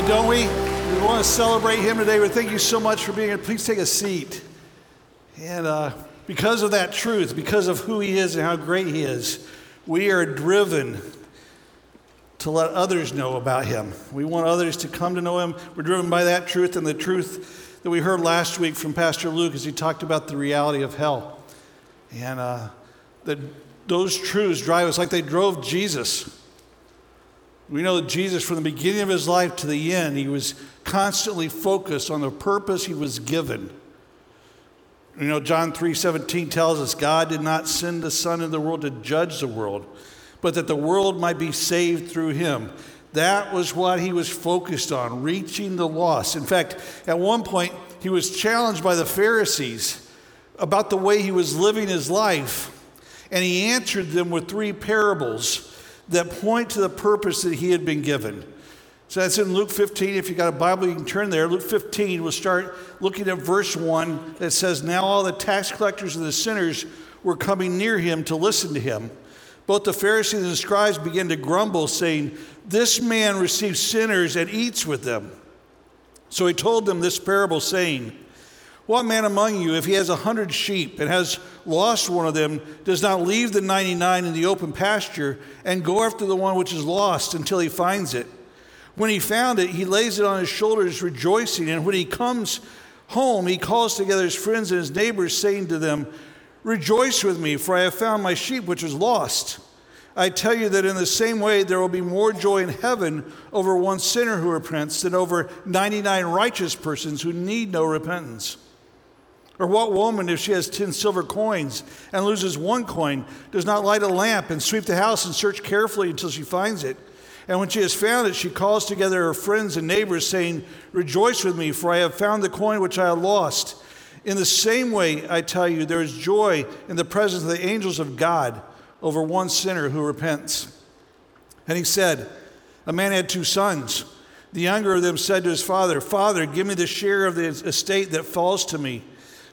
God, don't we? We want to celebrate Him today, but thank you so much for being here. Please take a seat. And uh, because of that truth, because of who He is and how great He is, we are driven to let others know about Him. We want others to come to know Him. We're driven by that truth and the truth that we heard last week from Pastor Luke as he talked about the reality of hell. And uh, that those truths drive us like they drove Jesus. We know that Jesus, from the beginning of his life to the end, he was constantly focused on the purpose he was given. You know, John 3:17 tells us God did not send the Son into the world to judge the world, but that the world might be saved through him. That was what he was focused on, reaching the lost. In fact, at one point, he was challenged by the Pharisees about the way he was living his life, and he answered them with three parables that point to the purpose that he had been given. So that's in Luke 15. If you got a Bible, you can turn there. Luke 15, we'll start looking at verse 1 that says, Now all the tax collectors and the sinners were coming near him to listen to him. Both the Pharisees and the scribes began to grumble, saying, This man receives sinners and eats with them. So he told them this parable, saying, what man among you, if he has a hundred sheep and has lost one of them, does not leave the 99 in the open pasture and go after the one which is lost until he finds it? When he found it, he lays it on his shoulders, rejoicing. And when he comes home, he calls together his friends and his neighbors, saying to them, Rejoice with me, for I have found my sheep which was lost. I tell you that in the same way, there will be more joy in heaven over one sinner who repents than over 99 righteous persons who need no repentance. Or what woman, if she has 10 silver coins and loses one coin, does not light a lamp and sweep the house and search carefully until she finds it? And when she has found it, she calls together her friends and neighbors, saying, Rejoice with me, for I have found the coin which I lost. In the same way, I tell you, there is joy in the presence of the angels of God over one sinner who repents. And he said, A man had two sons. The younger of them said to his father, Father, give me the share of the estate that falls to me.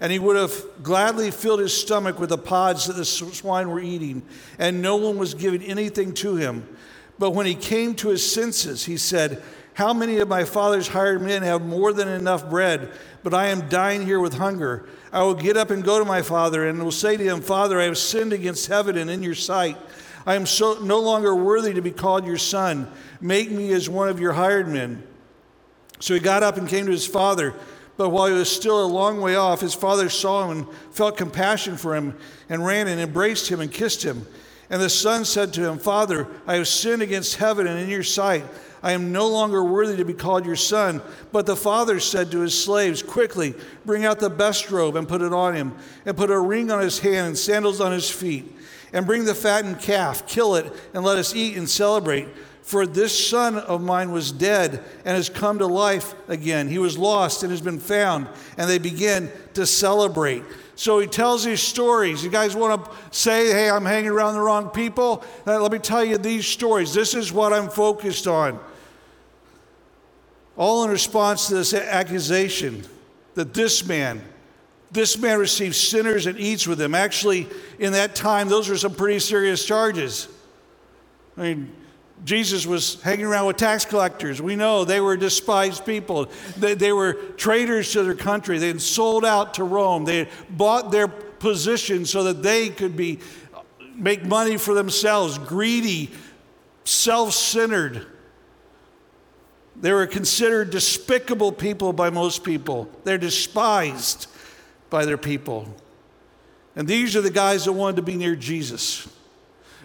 and he would have gladly filled his stomach with the pods that the swine were eating, and no one was giving anything to him. But when he came to his senses, he said, How many of my father's hired men have more than enough bread, but I am dying here with hunger? I will get up and go to my father, and will say to him, Father, I have sinned against heaven and in your sight. I am so, no longer worthy to be called your son. Make me as one of your hired men. So he got up and came to his father. But while he was still a long way off, his father saw him and felt compassion for him and ran and embraced him and kissed him. And the son said to him, Father, I have sinned against heaven and in your sight. I am no longer worthy to be called your son. But the father said to his slaves, Quickly, bring out the best robe and put it on him, and put a ring on his hand and sandals on his feet. And bring the fattened calf, kill it, and let us eat and celebrate. For this son of mine was dead and has come to life again. He was lost and has been found. And they begin to celebrate. So he tells these stories. You guys want to say, hey, I'm hanging around the wrong people? Uh, let me tell you these stories. This is what I'm focused on. All in response to this accusation that this man, this man receives sinners and eats with them. Actually, in that time, those were some pretty serious charges. I mean, Jesus was hanging around with tax collectors. We know they were despised people. They, they were traitors to their country. They had sold out to Rome. They had bought their position so that they could be make money for themselves, greedy, self-centered. They were considered despicable people by most people. They're despised by their people. And these are the guys that wanted to be near Jesus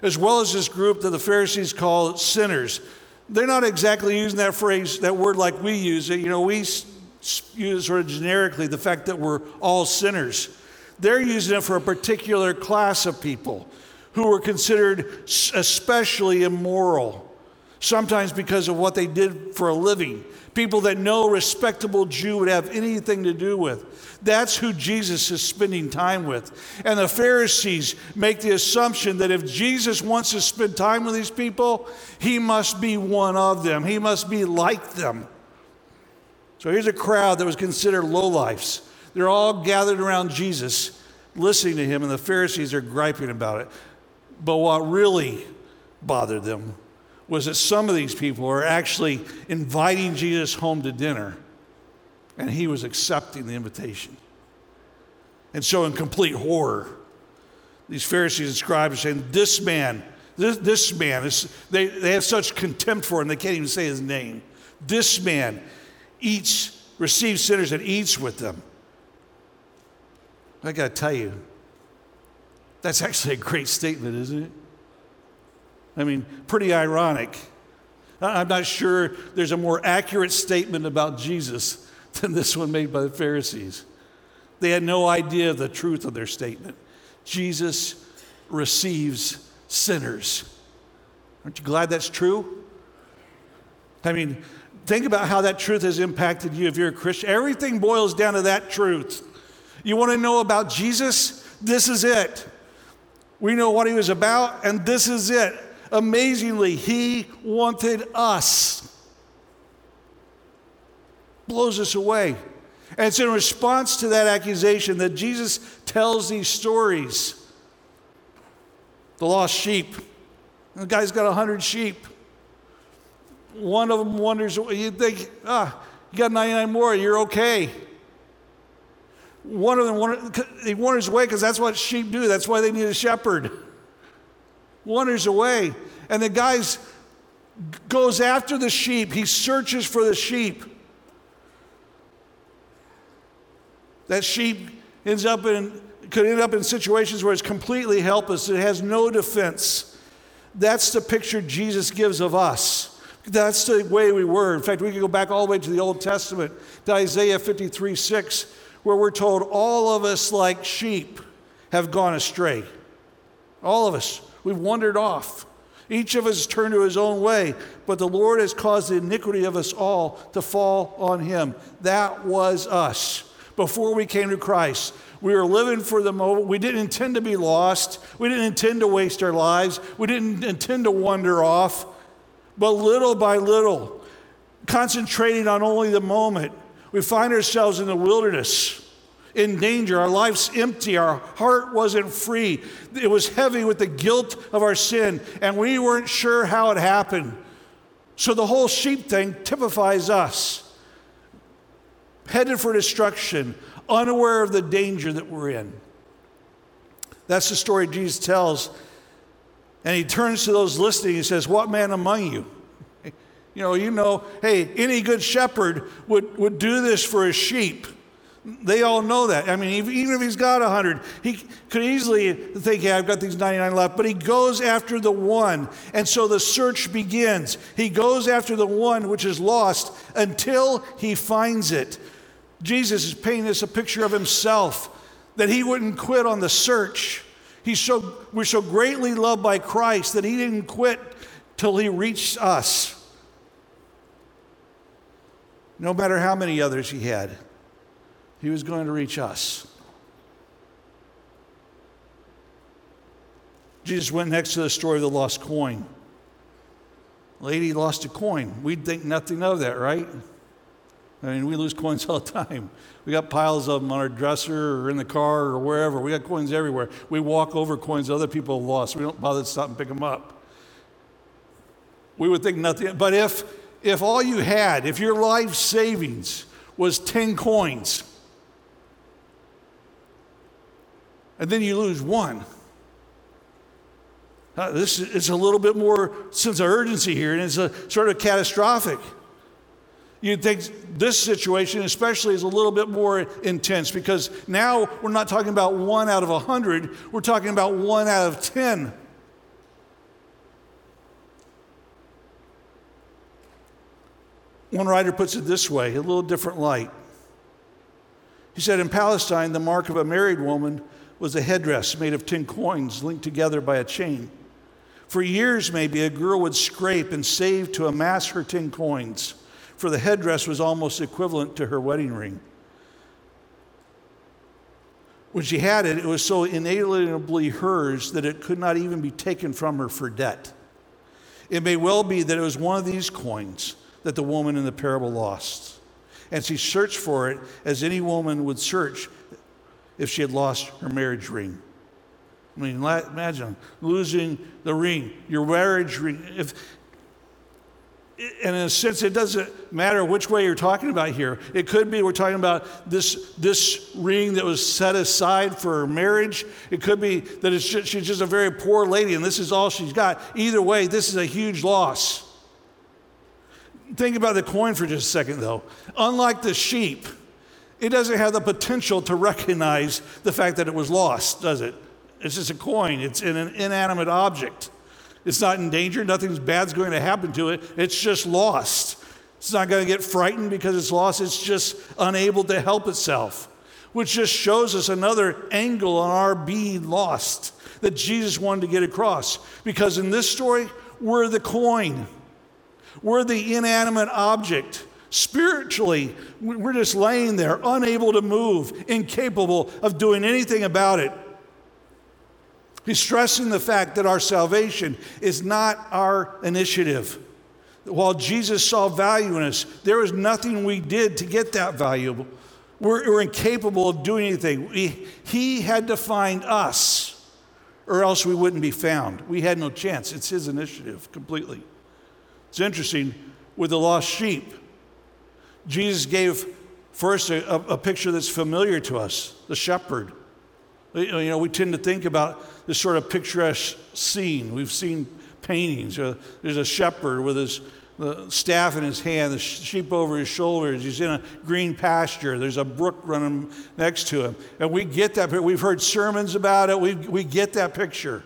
as well as this group that the Pharisees call sinners. They're not exactly using that phrase, that word like we use it. You know, we use sort of generically the fact that we're all sinners. They're using it for a particular class of people who were considered especially immoral, sometimes because of what they did for a living, people that no respectable Jew would have anything to do with. That's who Jesus is spending time with. And the Pharisees make the assumption that if Jesus wants to spend time with these people, he must be one of them, he must be like them. So here's a crowd that was considered lowlifes. They're all gathered around Jesus, listening to him, and the Pharisees are griping about it. But what really bothered them was that some of these people were actually inviting Jesus home to dinner, and he was accepting the invitation. And so, in complete horror, these Pharisees and scribes are saying, This man, this, this man, this, they, they have such contempt for him, they can't even say his name. This man eats, receives sinners and eats with them. I got to tell you, that's actually a great statement, isn't it? I mean, pretty ironic. I'm not sure there's a more accurate statement about Jesus than this one made by the Pharisees. They had no idea of the truth of their statement. Jesus receives sinners. Aren't you glad that's true? I mean, think about how that truth has impacted you if you're a Christian. Everything boils down to that truth. You want to know about Jesus? This is it. We know what he was about, and this is it. Amazingly, he wanted us. Blows us away. And it's in response to that accusation that Jesus tells these stories. The lost sheep. The guy's got a hundred sheep. One of them wonders, you think, ah, you got 99 more, you're okay. One of them, he wanders away because that's what sheep do. That's why they need a shepherd wanders away. And the guy goes after the sheep, he searches for the sheep. That sheep ends up in, could end up in situations where it's completely helpless, it has no defense. That's the picture Jesus gives of us. That's the way we were. In fact, we could go back all the way to the Old Testament, to Isaiah 53 6, where we're told all of us, like sheep, have gone astray. All of us. We've wandered off. Each of us turned to his own way, but the Lord has caused the iniquity of us all to fall on him. That was us before we came to Christ. We were living for the moment. We didn't intend to be lost. We didn't intend to waste our lives. We didn't intend to wander off. But little by little, concentrating on only the moment, we find ourselves in the wilderness in danger. Our life's empty. Our heart wasn't free. It was heavy with the guilt of our sin, and we weren't sure how it happened. So the whole sheep thing typifies us headed for destruction, unaware of the danger that we're in. That's the story Jesus tells. And he turns to those listening. He says, What man among you? You know, you know, hey, any good shepherd would, would do this for his sheep. They all know that. I mean, even if he's got 100, he could easily think, yeah, I've got these 99 left. But he goes after the one. And so the search begins. He goes after the one which is lost until he finds it. Jesus is painting us a picture of himself that he wouldn't quit on the search. He's so, we're so greatly loved by Christ that he didn't quit till he reached us, no matter how many others he had. He was going to reach us. Jesus went next to the story of the lost coin. Lady lost a coin. We'd think nothing of that, right? I mean, we lose coins all the time. We got piles of them on our dresser or in the car or wherever. We got coins everywhere. We walk over coins other people have lost. We don't bother to stop and pick them up. We would think nothing. But if, if all you had, if your life savings was 10 coins, and then you lose one. Uh, this is a little bit more sense of urgency here, and it's a sort of catastrophic. You'd think this situation, especially, is a little bit more intense because now we're not talking about one out of a hundred, we're talking about one out of ten. One writer puts it this way, a little different light. He said, In Palestine, the mark of a married woman was a headdress made of tin coins linked together by a chain. For years, maybe, a girl would scrape and save to amass her tin coins, for the headdress was almost equivalent to her wedding ring. When she had it, it was so inalienably hers that it could not even be taken from her for debt. It may well be that it was one of these coins that the woman in the parable lost. And she searched for it as any woman would search if she had lost her marriage ring. I mean, imagine losing the ring, your marriage ring. If, and in a sense, it doesn't matter which way you're talking about here. It could be we're talking about this, this ring that was set aside for marriage. It could be that it's just, she's just a very poor lady and this is all she's got. Either way, this is a huge loss. Think about the coin for just a second, though. Unlike the sheep, it doesn't have the potential to recognize the fact that it was lost, does it? It's just a coin, it's an inanimate object. It's not in danger, nothing bad's going to happen to it. It's just lost. It's not going to get frightened because it's lost, it's just unable to help itself, which just shows us another angle on our being lost that Jesus wanted to get across. Because in this story, we're the coin, we're the inanimate object. Spiritually, we're just laying there, unable to move, incapable of doing anything about it. He's stressing the fact that our salvation is not our initiative. While Jesus saw value in us, there was nothing we did to get that value. We're, we're incapable of doing anything. We, he had to find us, or else we wouldn't be found. We had no chance. It's His initiative completely. It's interesting with the lost sheep. Jesus gave first a, a picture that's familiar to us the shepherd. You know, we tend to think about this sort of picturesque scene. We've seen paintings. There's a shepherd with his staff in his hand, the sheep over his shoulders. He's in a green pasture. There's a brook running next to him. And we get that. We've heard sermons about it. We, we get that picture.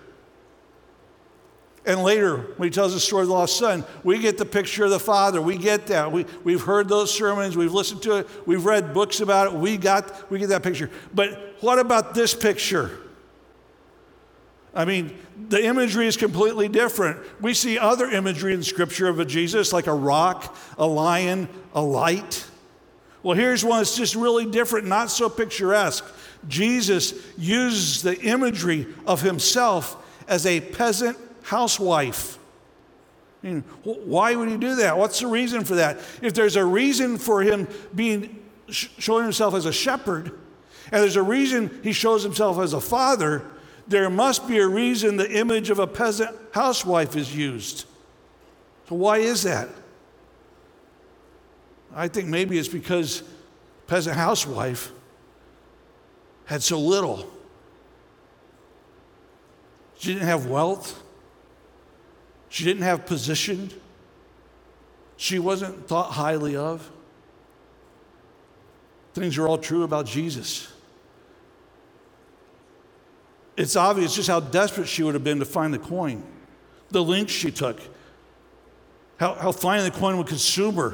And later, when he tells the story of the lost son, we get the picture of the father. We get that. We, we've heard those sermons. We've listened to it. We've read books about it. We, got, we get that picture. But what about this picture? I mean, the imagery is completely different. We see other imagery in Scripture of a Jesus, like a rock, a lion, a light. Well, here's one that's just really different, not so picturesque. Jesus uses the imagery of himself as a peasant housewife. Why would he do that? What's the reason for that? If there's a reason for him being showing himself as a shepherd, and there's a reason he shows himself as a father, there must be a reason the image of a peasant housewife is used. So why is that? I think maybe it's because peasant housewife had so little. She didn't have wealth. She didn't have position. She wasn't thought highly of. Things are all true about Jesus. It's obvious just how desperate she would have been to find the coin, the lengths she took, how, how finding the coin would consume her.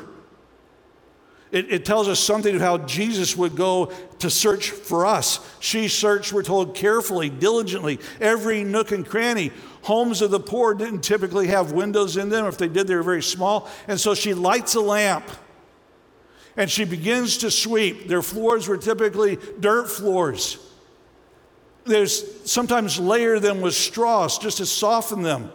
It, it, tells us something of how Jesus would go to search for us. She searched, we're told, carefully, diligently, every nook and cranny, Homes of the poor didn't typically have windows in them. If they did, they were very small. And so she lights a lamp and she begins to sweep. Their floors were typically dirt floors. There's sometimes layer them with straws just to soften them.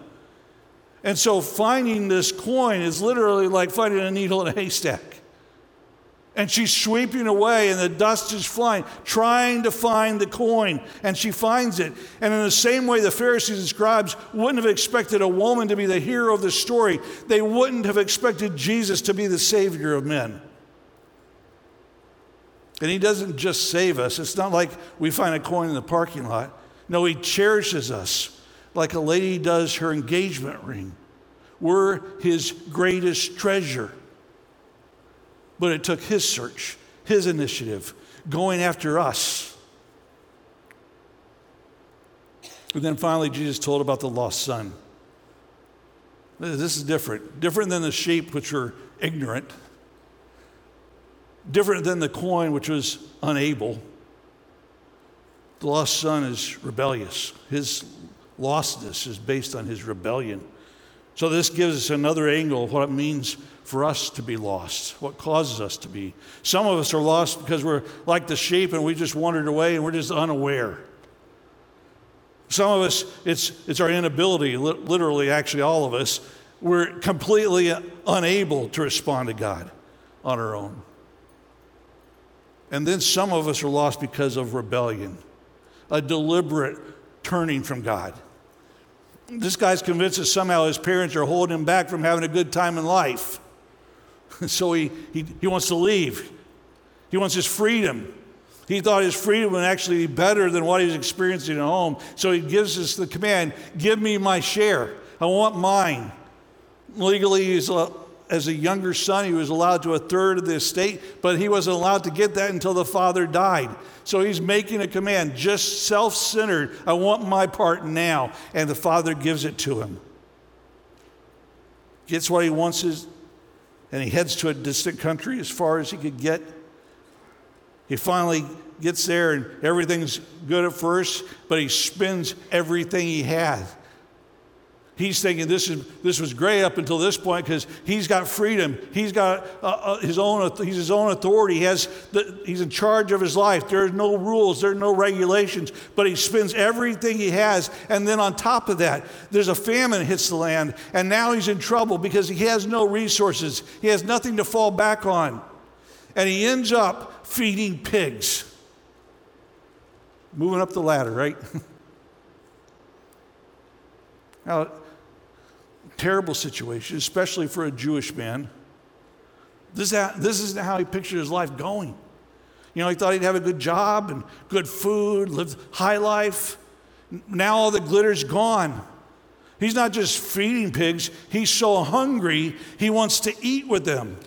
And so finding this coin is literally like finding a needle in a haystack. And she's sweeping away, and the dust is flying, trying to find the coin. And she finds it. And in the same way, the Pharisees and scribes wouldn't have expected a woman to be the hero of the story, they wouldn't have expected Jesus to be the Savior of men. And He doesn't just save us, it's not like we find a coin in the parking lot. No, He cherishes us like a lady does her engagement ring. We're His greatest treasure. But it took his search, his initiative, going after us. And then finally, Jesus told about the lost son. This is different. Different than the sheep, which were ignorant. Different than the coin, which was unable. The lost son is rebellious. His lostness is based on his rebellion. So, this gives us another angle of what it means for us to be lost, what causes us to be. Some of us are lost because we're like the sheep and we just wandered away and we're just unaware. Some of us, it's, it's our inability, literally, actually, all of us, we're completely unable to respond to God on our own. And then some of us are lost because of rebellion, a deliberate turning from God. This guy's convinced that somehow his parents are holding him back from having a good time in life. so he, he, he wants to leave. He wants his freedom. He thought his freedom would actually be better than what he's experiencing at home. So he gives us the command give me my share. I want mine. Legally, a, uh, as a younger son, he was allowed to a third of the estate, but he wasn't allowed to get that until the father died. So he's making a command, just self centered. I want my part now. And the father gives it to him. Gets what he wants, his, and he heads to a distant country as far as he could get. He finally gets there, and everything's good at first, but he spends everything he has. He's thinking this, is, this was great up until this point because he's got freedom. He's got uh, uh, his own, he's his own authority. He has the, he's in charge of his life. There are no rules, there are no regulations, but he spends everything he has. And then on top of that, there's a famine hits the land, and now he's in trouble because he has no resources. He has nothing to fall back on. And he ends up feeding pigs. Moving up the ladder, right? now, terrible situation, especially for a Jewish man. This is, how, this is how he pictured his life going. You know, he thought he'd have a good job and good food, live high life. Now all the glitter's gone. He's not just feeding pigs, he's so hungry, he wants to eat with them.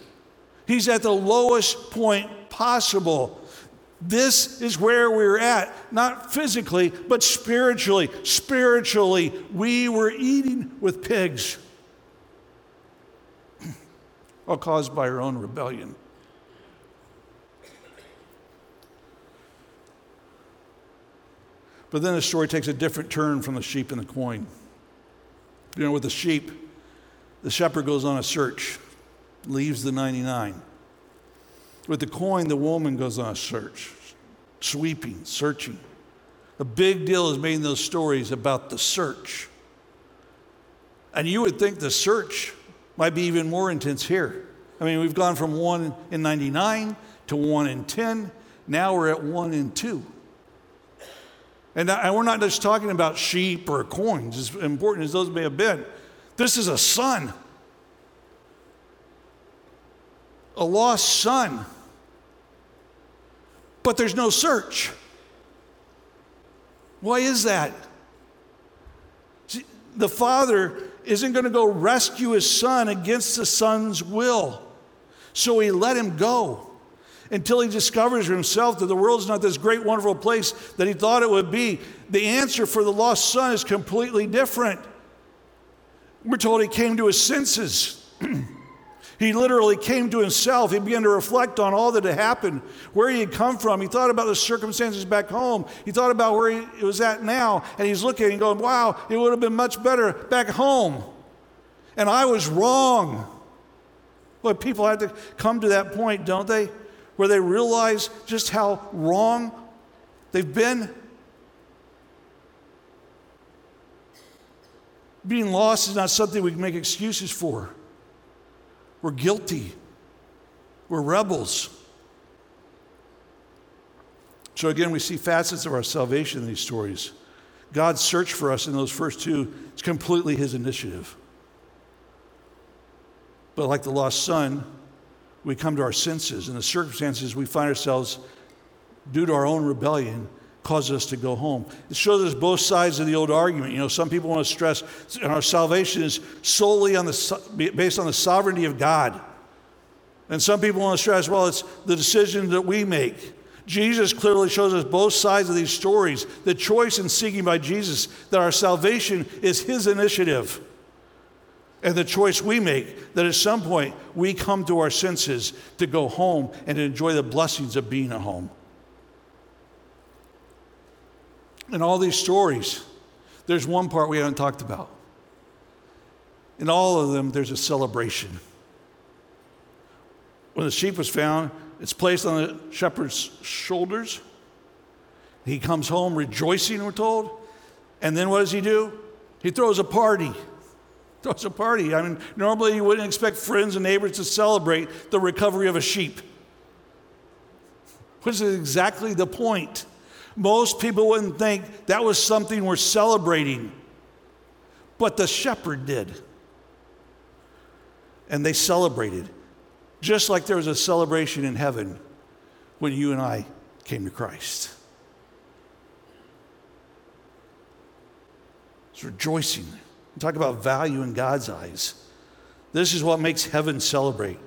He's at the lowest point possible. This is where we're at, not physically, but spiritually. Spiritually, we were eating with pigs, all caused by our own rebellion. But then the story takes a different turn from the sheep and the coin. You know, with the sheep, the shepherd goes on a search, leaves the 99. With the coin, the woman goes on a search, sweeping, searching. A big deal is made in those stories about the search. And you would think the search might be even more intense here. I mean, we've gone from one in 99 to one in 10. Now we're at one in two. And we're not just talking about sheep or coins, as important as those may have been. This is a son, a lost son but there's no search. Why is that? See, the father isn't going to go rescue his son against the son's will. So he let him go until he discovers for himself that the world's not this great, wonderful place that he thought it would be. The answer for the lost son is completely different. We're told he came to his senses. He literally came to himself. He began to reflect on all that had happened, where he had come from. He thought about the circumstances back home. He thought about where he was at now. And he's looking and going, wow, it would have been much better back home. And I was wrong. But people have to come to that point, don't they? Where they realize just how wrong they've been. Being lost is not something we can make excuses for. We're guilty. We're rebels. So again, we see facets of our salvation in these stories. God's search for us in those first two is completely his initiative. But like the lost son, we come to our senses, and the circumstances we find ourselves due to our own rebellion causes us to go home. It shows us both sides of the old argument. You know, some people want to stress our salvation is solely on the, based on the sovereignty of God. And some people want to stress, well, it's the decision that we make. Jesus clearly shows us both sides of these stories. The choice in seeking by Jesus that our salvation is his initiative. And the choice we make that at some point we come to our senses to go home and enjoy the blessings of being at home. In all these stories, there's one part we haven't talked about. In all of them, there's a celebration. When the sheep was found, it's placed on the shepherd's shoulders. He comes home rejoicing, we're told. And then what does he do? He throws a party. Throws a party. I mean, normally you wouldn't expect friends and neighbors to celebrate the recovery of a sheep. Which is exactly the point. Most people wouldn't think that was something we're celebrating. But the shepherd did. And they celebrated. Just like there was a celebration in heaven when you and I came to Christ. It's rejoicing. Talk about value in God's eyes. This is what makes heaven celebrate.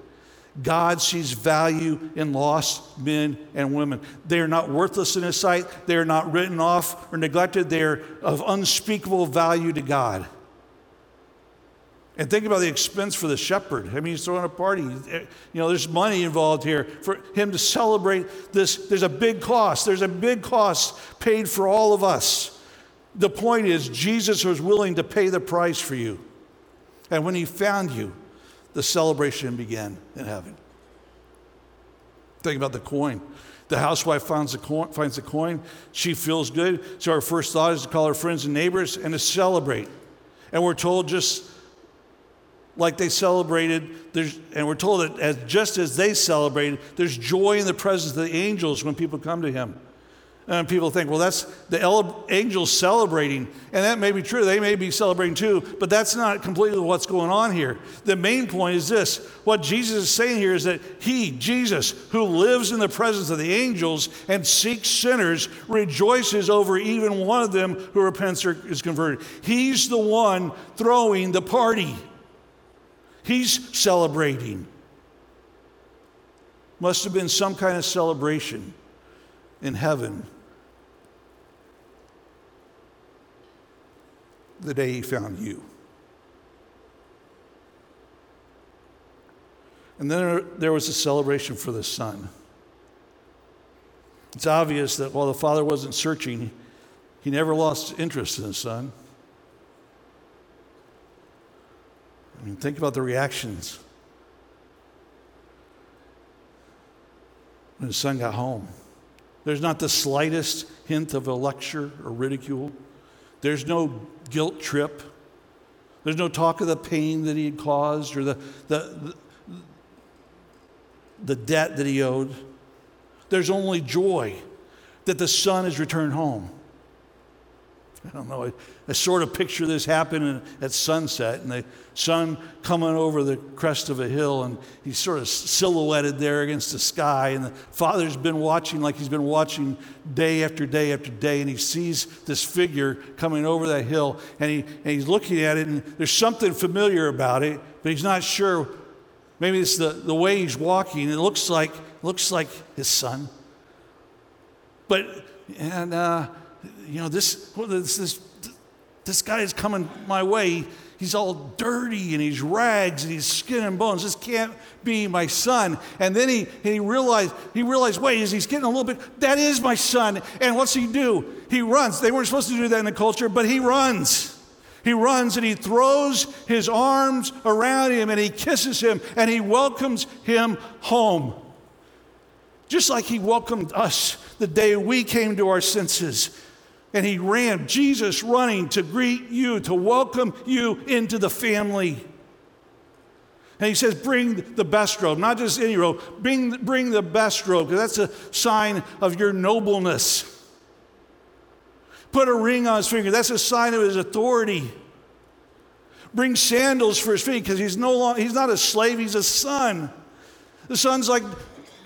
God sees value in lost men and women. They are not worthless in His sight. They are not written off or neglected. They are of unspeakable value to God. And think about the expense for the shepherd. I mean, he's throwing a party. You know, there's money involved here for him to celebrate this. There's a big cost. There's a big cost paid for all of us. The point is, Jesus was willing to pay the price for you. And when he found you, the celebration began in heaven. Think about the coin. The housewife finds the, coin, finds the coin. She feels good. So her first thought is to call her friends and neighbors and to celebrate. And we're told just like they celebrated, and we're told that as, just as they celebrated, there's joy in the presence of the angels when people come to him. And people think, well, that's the angels celebrating. And that may be true. They may be celebrating too, but that's not completely what's going on here. The main point is this what Jesus is saying here is that He, Jesus, who lives in the presence of the angels and seeks sinners, rejoices over even one of them who repents or is converted. He's the one throwing the party, He's celebrating. Must have been some kind of celebration in heaven the day he found you. And then there was a celebration for the Son. It's obvious that while the Father wasn't searching, he never lost interest in the Son. I mean, think about the reactions when his son got home. There's not the slightest hint of a lecture or ridicule. There's no guilt trip. There's no talk of the pain that he had caused or the, the, the debt that he owed. There's only joy that the son has returned home. I don't know. I, I sort of picture this happening at sunset and the sun coming over the crest of a hill and he's sort of silhouetted there against the sky. And the father's been watching like he's been watching day after day after day. And he sees this figure coming over that hill and, he, and he's looking at it and there's something familiar about it, but he's not sure. Maybe it's the, the way he's walking. It looks like, looks like his son. But, and, uh, you know, this, this, this, this guy is coming my way. He's all dirty and he's rags and he's skin and bones. This can't be my son. And then he, he realized, he realized, wait, he's getting a little bit, that is my son. And what's he do? He runs. They weren't supposed to do that in the culture, but he runs. He runs and he throws his arms around him and he kisses him and he welcomes him home. Just like he welcomed us the day we came to our senses and he ran, Jesus running to greet you, to welcome you into the family. And he says, Bring the best robe, not just any robe, bring, bring the best robe, because that's a sign of your nobleness. Put a ring on his finger, that's a sign of his authority. Bring sandals for his feet, because he's no longer, he's not a slave, he's a son. The son's like,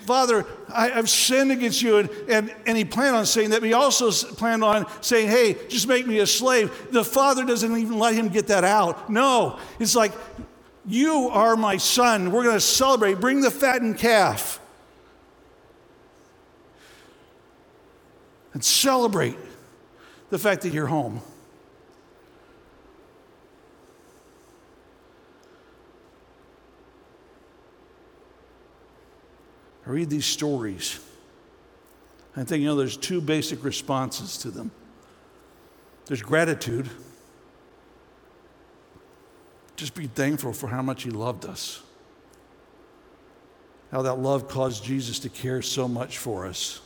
Father, I, have sinned against you. And, and, and he planned on saying that, but he also planned on saying, Hey, just make me a slave. The father doesn't even let him get that out. No, it's like, You are my son. We're going to celebrate. Bring the fattened calf. And celebrate the fact that you're home. I read these stories. I think, you know, there's two basic responses to them. There's gratitude. Just be thankful for how much He loved us. How that love caused Jesus to care so much for us,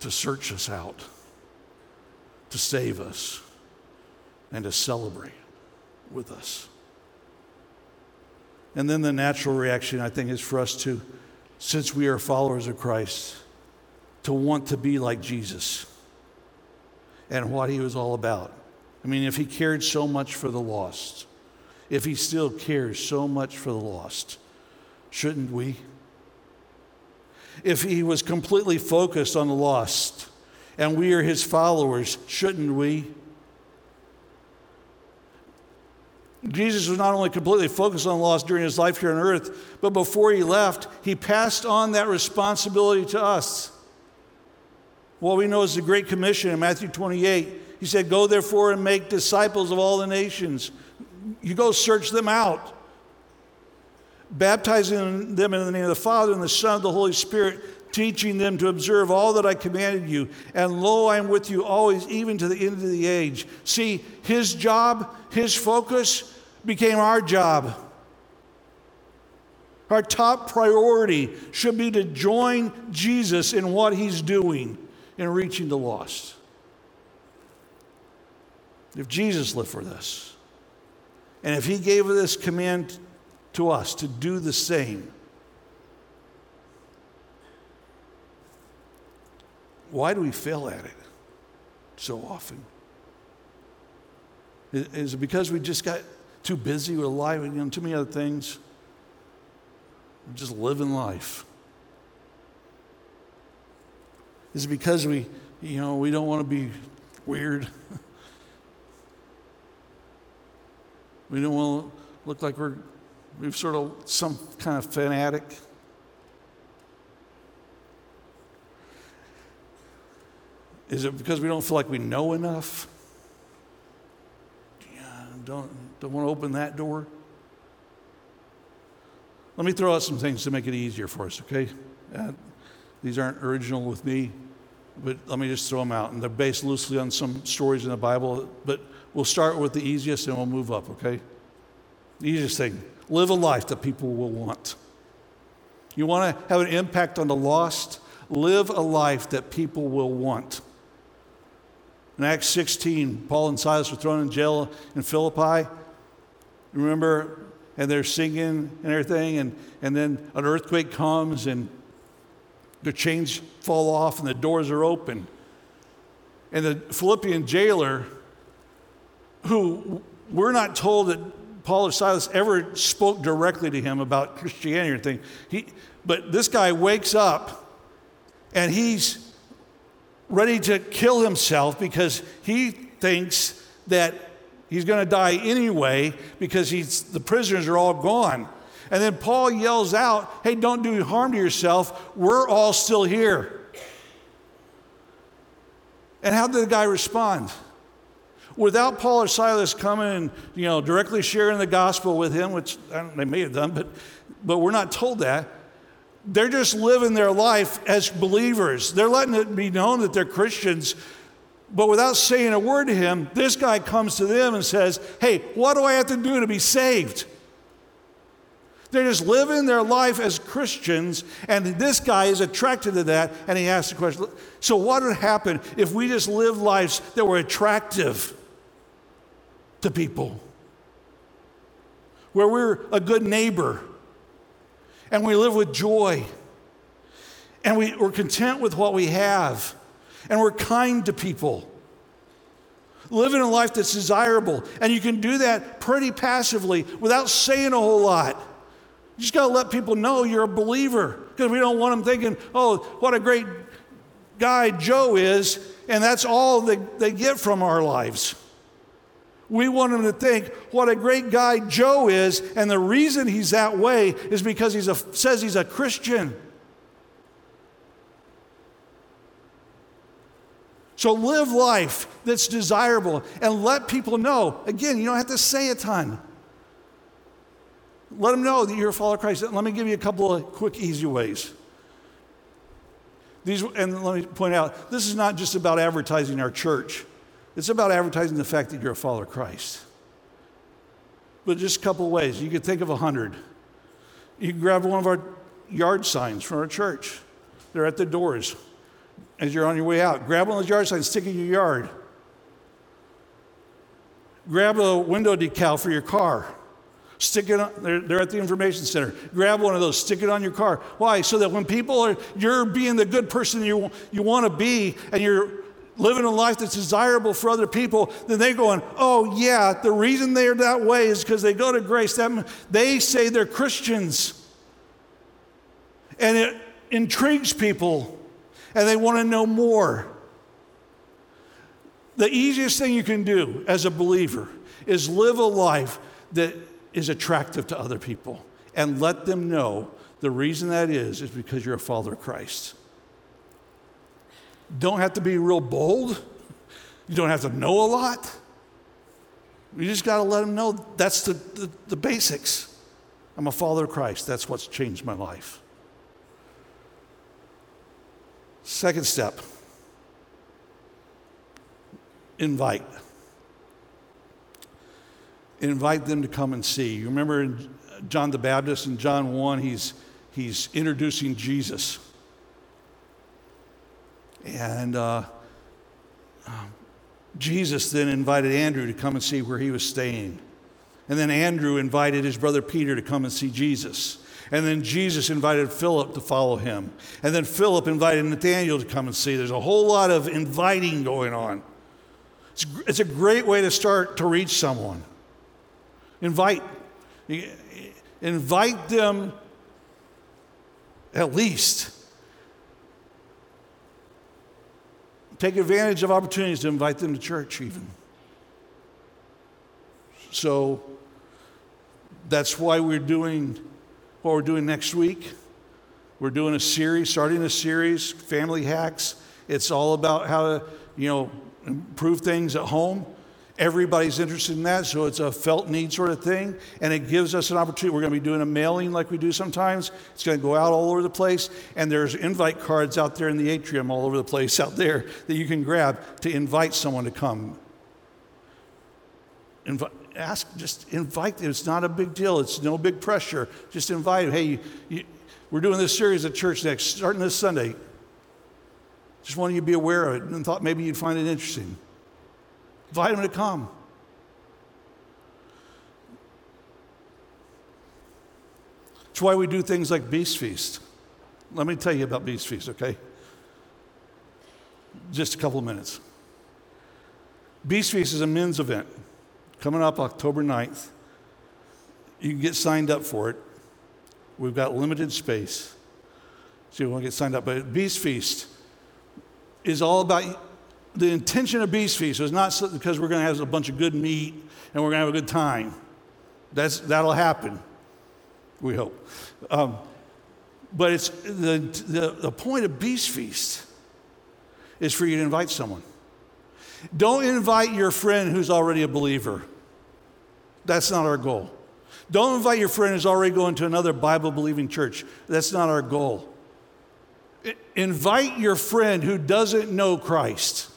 to search us out, to save us, and to celebrate with us. And then the natural reaction, I think, is for us to, since we are followers of Christ, to want to be like Jesus and what he was all about. I mean, if he cared so much for the lost, if he still cares so much for the lost, shouldn't we? If he was completely focused on the lost and we are his followers, shouldn't we? Jesus was not only completely focused on the lost during his life here on earth, but before he left, he passed on that responsibility to us. What we know is the Great Commission in Matthew 28. He said, Go therefore and make disciples of all the nations. You go search them out, baptizing them in the name of the Father and the Son and the Holy Spirit, teaching them to observe all that I commanded you. And lo, I am with you always, even to the end of the age. See, his job, his focus became our job. Our top priority should be to join Jesus in what he's doing in reaching the lost. If Jesus lived for this, and if he gave this command to us to do the same, why do we fail at it so often? Is it because we just got too busy with life you know, too many other things? We're just living life. Is it because we, you know, we don't want to be weird? we don't want to look like we're we've sort of some kind of fanatic. Is it because we don't feel like we know enough? Yeah, don't, want to open that door? Let me throw out some things to make it easier for us, okay? Uh, these aren't original with me, but let me just throw them out. And they're based loosely on some stories in the Bible, but we'll start with the easiest and we'll move up, okay? The easiest thing live a life that people will want. You want to have an impact on the lost? Live a life that people will want. In Acts 16, Paul and Silas were thrown in jail in Philippi. Remember? And they're singing and everything, and, and then an earthquake comes, and the chains fall off, and the doors are open. And the Philippian jailer, who we're not told that Paul or Silas ever spoke directly to him about Christianity or anything, he, but this guy wakes up and he's ready to kill himself because he thinks that he's going to die anyway because he's, the prisoners are all gone. And then Paul yells out, Hey, don't do harm to yourself. We're all still here. And how did the guy respond? Without Paul or Silas coming and you know directly sharing the gospel with him, which they may have done, but but we're not told that. They're just living their life as believers. They're letting it be known that they're Christians, but without saying a word to him, this guy comes to them and says, Hey, what do I have to do to be saved? They're just living their life as Christians, and this guy is attracted to that, and he asks the question So, what would happen if we just lived lives that were attractive to people? Where we're a good neighbor, and we live with joy, and we, we're content with what we have, and we're kind to people. Living a life that's desirable, and you can do that pretty passively without saying a whole lot. You just got to let people know you're a believer because we don't want them thinking, oh, what a great guy Joe is, and that's all they, they get from our lives. We want them to think what a great guy Joe is, and the reason he's that way is because he says he's a Christian. So live life that's desirable and let people know. Again, you don't have to say a ton. Let them know that you're a follower of Christ. Let me give you a couple of quick, easy ways. These, and let me point out, this is not just about advertising our church. It's about advertising the fact that you're a follower of Christ. But just a couple ways. You could think of a hundred. You can grab one of our yard signs from our church. They're at the doors as you're on your way out. Grab one of those yard signs, stick it in your yard. Grab a window decal for your car. Stick it on, they're, they're, at the information center. Grab one of those, stick it on your car. Why? So that when people are, you're being the good person you, you want to be, and you're living a life that's desirable for other people, then they're going, oh, yeah, the reason they're that way is because they go to grace. That, they say they're Christians. And it intrigues people, and they want to know more. The easiest thing you can do as a believer is live a life that is attractive to other people and let them know the reason that is is because you're a follower of Christ. Don't have to be real bold. You don't have to know a lot. You just got to let them know that's the, the, the, basics. I'm a follower of Christ. That's what's changed my life. Second step invite invite them to come and see. You remember in John the Baptist in John 1, he's, he's introducing Jesus. And uh, Jesus then invited Andrew to come and see where he was staying. And then Andrew invited his brother Peter to come and see Jesus. And then Jesus invited Philip to follow him. And then Philip invited Nathaniel to come and see. There's a whole lot of inviting going on. It's, it's a great way to start to reach someone. Invite, invite them at least. Take advantage of opportunities to invite them to church, even. So that's why we're doing what we're doing next week. We're doing a series, starting a series, Family Hacks. It's all about how to, you know, improve things at home. Everybody's interested in that, so it's a felt need sort of thing, and it gives us an opportunity. We're going to be doing a mailing like we do sometimes. It's going to go out all over the place, and there's invite cards out there in the atrium all over the place out there that you can grab to invite someone to come. Invi- ask, just invite them. It's not a big deal. It's no big pressure. Just invite them. Hey, you, you, we're doing this series at church next, starting this Sunday. Just wanted you to be aware of it and thought maybe you'd find it interesting. Invite them to come. That's why we do things like Beast Feast. Let me tell you about Beast Feast, okay? Just a couple of minutes. Beast Feast is a men's event coming up October 9th. You can get signed up for it. We've got limited space. So you want to get signed up. But Beast Feast is all about the intention of Beast Feast was not because we're going to have a bunch of good meat and we're going to have a good time. That's, that'll happen, we hope. Um, but it's the, the, the point of Beast Feast is for you to invite someone. Don't invite your friend who's already a believer. That's not our goal. Don't invite your friend who's already going to another Bible believing church. That's not our goal. Invite your friend who doesn't know Christ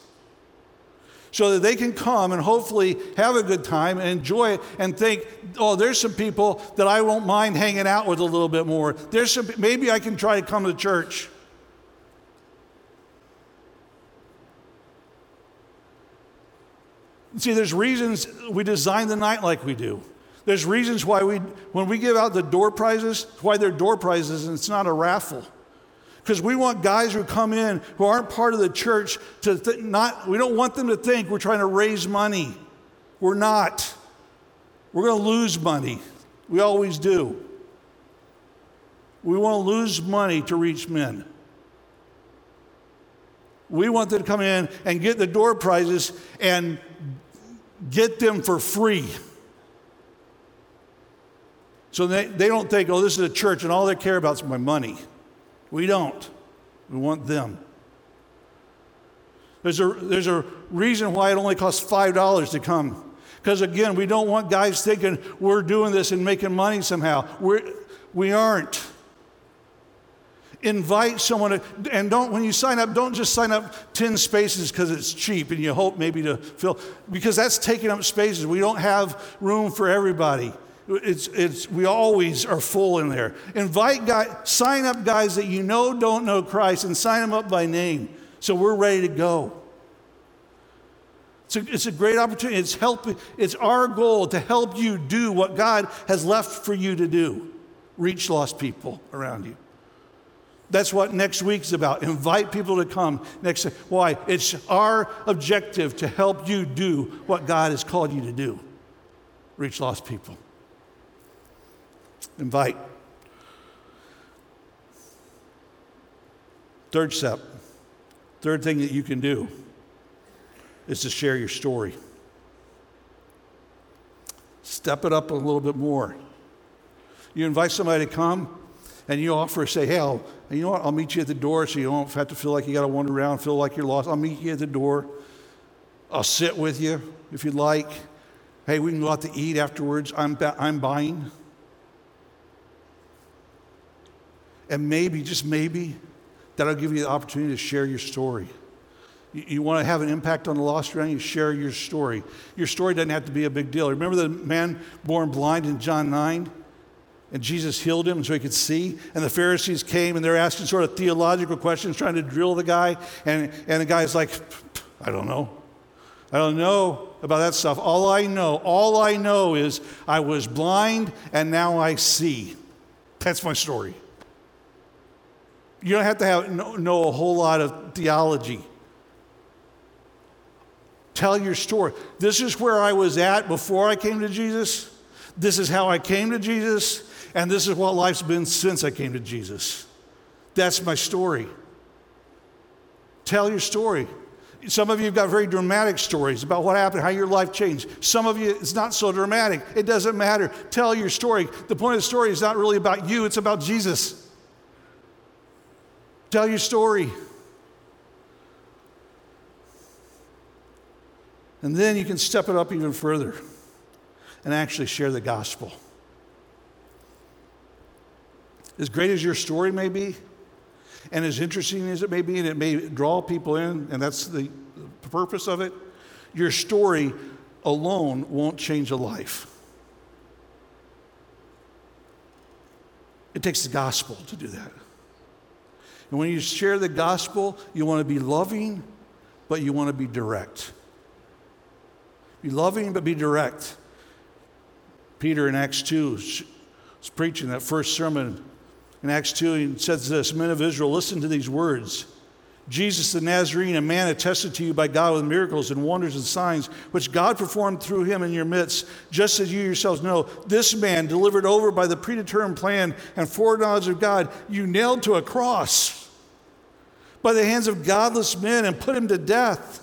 so that they can come and hopefully have a good time and enjoy it and think, oh, there's some people that I won't mind hanging out with a little bit more. There's some, maybe I can try to come to church. See, there's reasons we design the night like we do. There's reasons why we, when we give out the door prizes, why they're door prizes and it's not a raffle. Because we want guys who come in who aren't part of the church to th- not, we don't want them to think we're trying to raise money. We're not. We're going to lose money. We always do. We want to lose money to reach men. We want them to come in and get the door prizes and get them for free. So they, they don't think, oh, this is a church and all they care about is my money. We don't. We want them. There's a, there's a reason why it only costs $5 to come. Because again, we don't want guys thinking we're doing this and making money somehow. We're, we aren't. Invite someone, to, and don't, when you sign up, don't just sign up 10 spaces because it's cheap and you hope maybe to fill, because that's taking up spaces. We don't have room for everybody. It's, it's, we always are full in there. Invite guys, sign up guys that you know don't know Christ and sign them up by name so we're ready to go. It's a, it's a great opportunity. It's, helping, it's our goal to help you do what God has left for you to do reach lost people around you. That's what next week's about. Invite people to come next. Why? It's our objective to help you do what God has called you to do reach lost people. Invite. Third step, third thing that you can do is to share your story. Step it up a little bit more. You invite somebody to come and you offer, say, hey, I'll, you know what, I'll meet you at the door so you don't have to feel like you got to wander around, feel like you're lost. I'll meet you at the door. I'll sit with you if you'd like. Hey, we can go out to eat afterwards. I'm, I'm buying. And maybe, just maybe, that'll give you the opportunity to share your story. You, you want to have an impact on the lost around you, share your story. Your story doesn't have to be a big deal. Remember the man born blind in John 9? And Jesus healed him so he could see. And the Pharisees came and they're asking sort of theological questions, trying to drill the guy. And, and the guy's like, I don't know. I don't know about that stuff. All I know, all I know is I was blind and now I see. That's my story. You don't have to have, know, know a whole lot of theology. Tell your story. This is where I was at before I came to Jesus. This is how I came to Jesus. And this is what life's been since I came to Jesus. That's my story. Tell your story. Some of you have got very dramatic stories about what happened, how your life changed. Some of you, it's not so dramatic. It doesn't matter. Tell your story. The point of the story is not really about you, it's about Jesus. Tell your story. And then you can step it up even further and actually share the gospel. As great as your story may be, and as interesting as it may be, and it may draw people in, and that's the purpose of it, your story alone won't change a life. It takes the gospel to do that. And when you share the gospel, you want to be loving, but you want to be direct. Be loving, but be direct. Peter in Acts 2 was preaching that first sermon in Acts 2. He says this Men of Israel, listen to these words. Jesus the Nazarene, a man attested to you by God with miracles and wonders and signs, which God performed through him in your midst, just as you yourselves know. This man, delivered over by the predetermined plan and foreknowledge of God, you nailed to a cross by the hands of godless men and put him to death.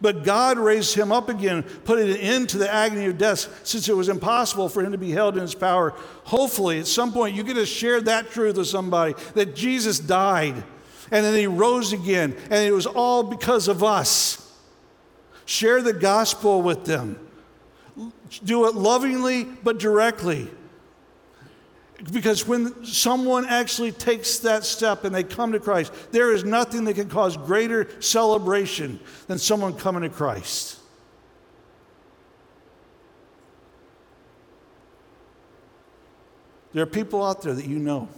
But God raised him up again, putting an end to the agony of death, since it was impossible for him to be held in his power. Hopefully, at some point, you get to share that truth with somebody that Jesus died and then he rose again, and it was all because of us. Share the gospel with them. Do it lovingly but directly. Because when someone actually takes that step and they come to Christ, there is nothing that can cause greater celebration than someone coming to Christ. There are people out there that you know.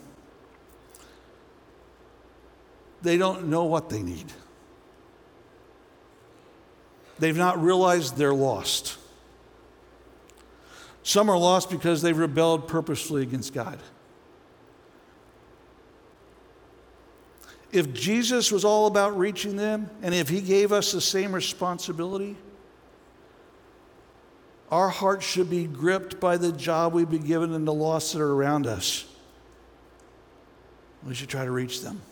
They don't know what they need. They've not realized they're lost. Some are lost because they've rebelled purposefully against God. If Jesus was all about reaching them, and if He gave us the same responsibility, our hearts should be gripped by the job we've been given and the lost that are around us. We should try to reach them.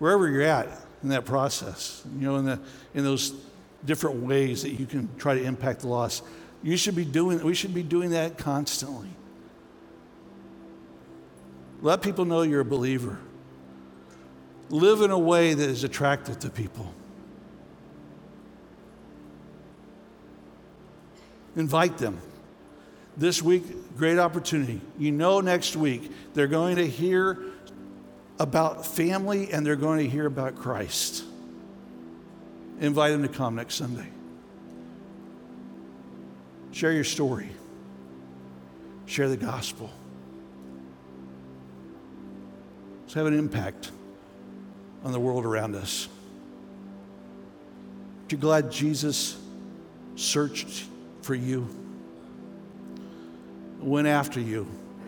Wherever you're at in that process, you know, in, the, in those different ways that you can try to impact the loss. You should be doing, we should be doing that constantly. Let people know you're a believer. Live in a way that is attractive to people. Invite them. This week, great opportunity. You know, next week, they're going to hear about family and they're going to hear about Christ. Invite them to come next Sunday. Share your story, share the gospel. Let's have an impact on the world around us. Aren't you glad Jesus searched for you, went after you,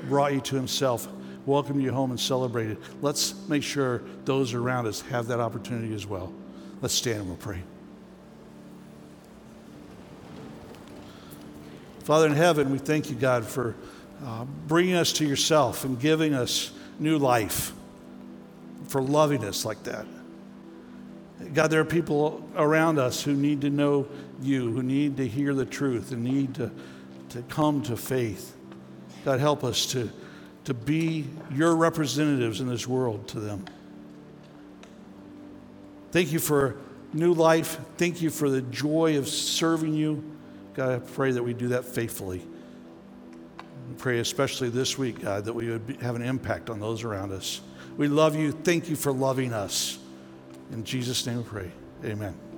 brought you to himself, welcomed you home, and celebrated? Let's make sure those around us have that opportunity as well. Let's stand and we'll pray. Father in heaven, we thank you, God, for uh, bringing us to yourself and giving us new life, for loving us like that. God, there are people around us who need to know you, who need to hear the truth and need to, to come to faith. God, help us to, to be your representatives in this world to them. Thank you for new life. Thank you for the joy of serving you. God, I pray that we do that faithfully. We pray especially this week, God, that we would have an impact on those around us. We love you. Thank you for loving us. In Jesus' name we pray. Amen.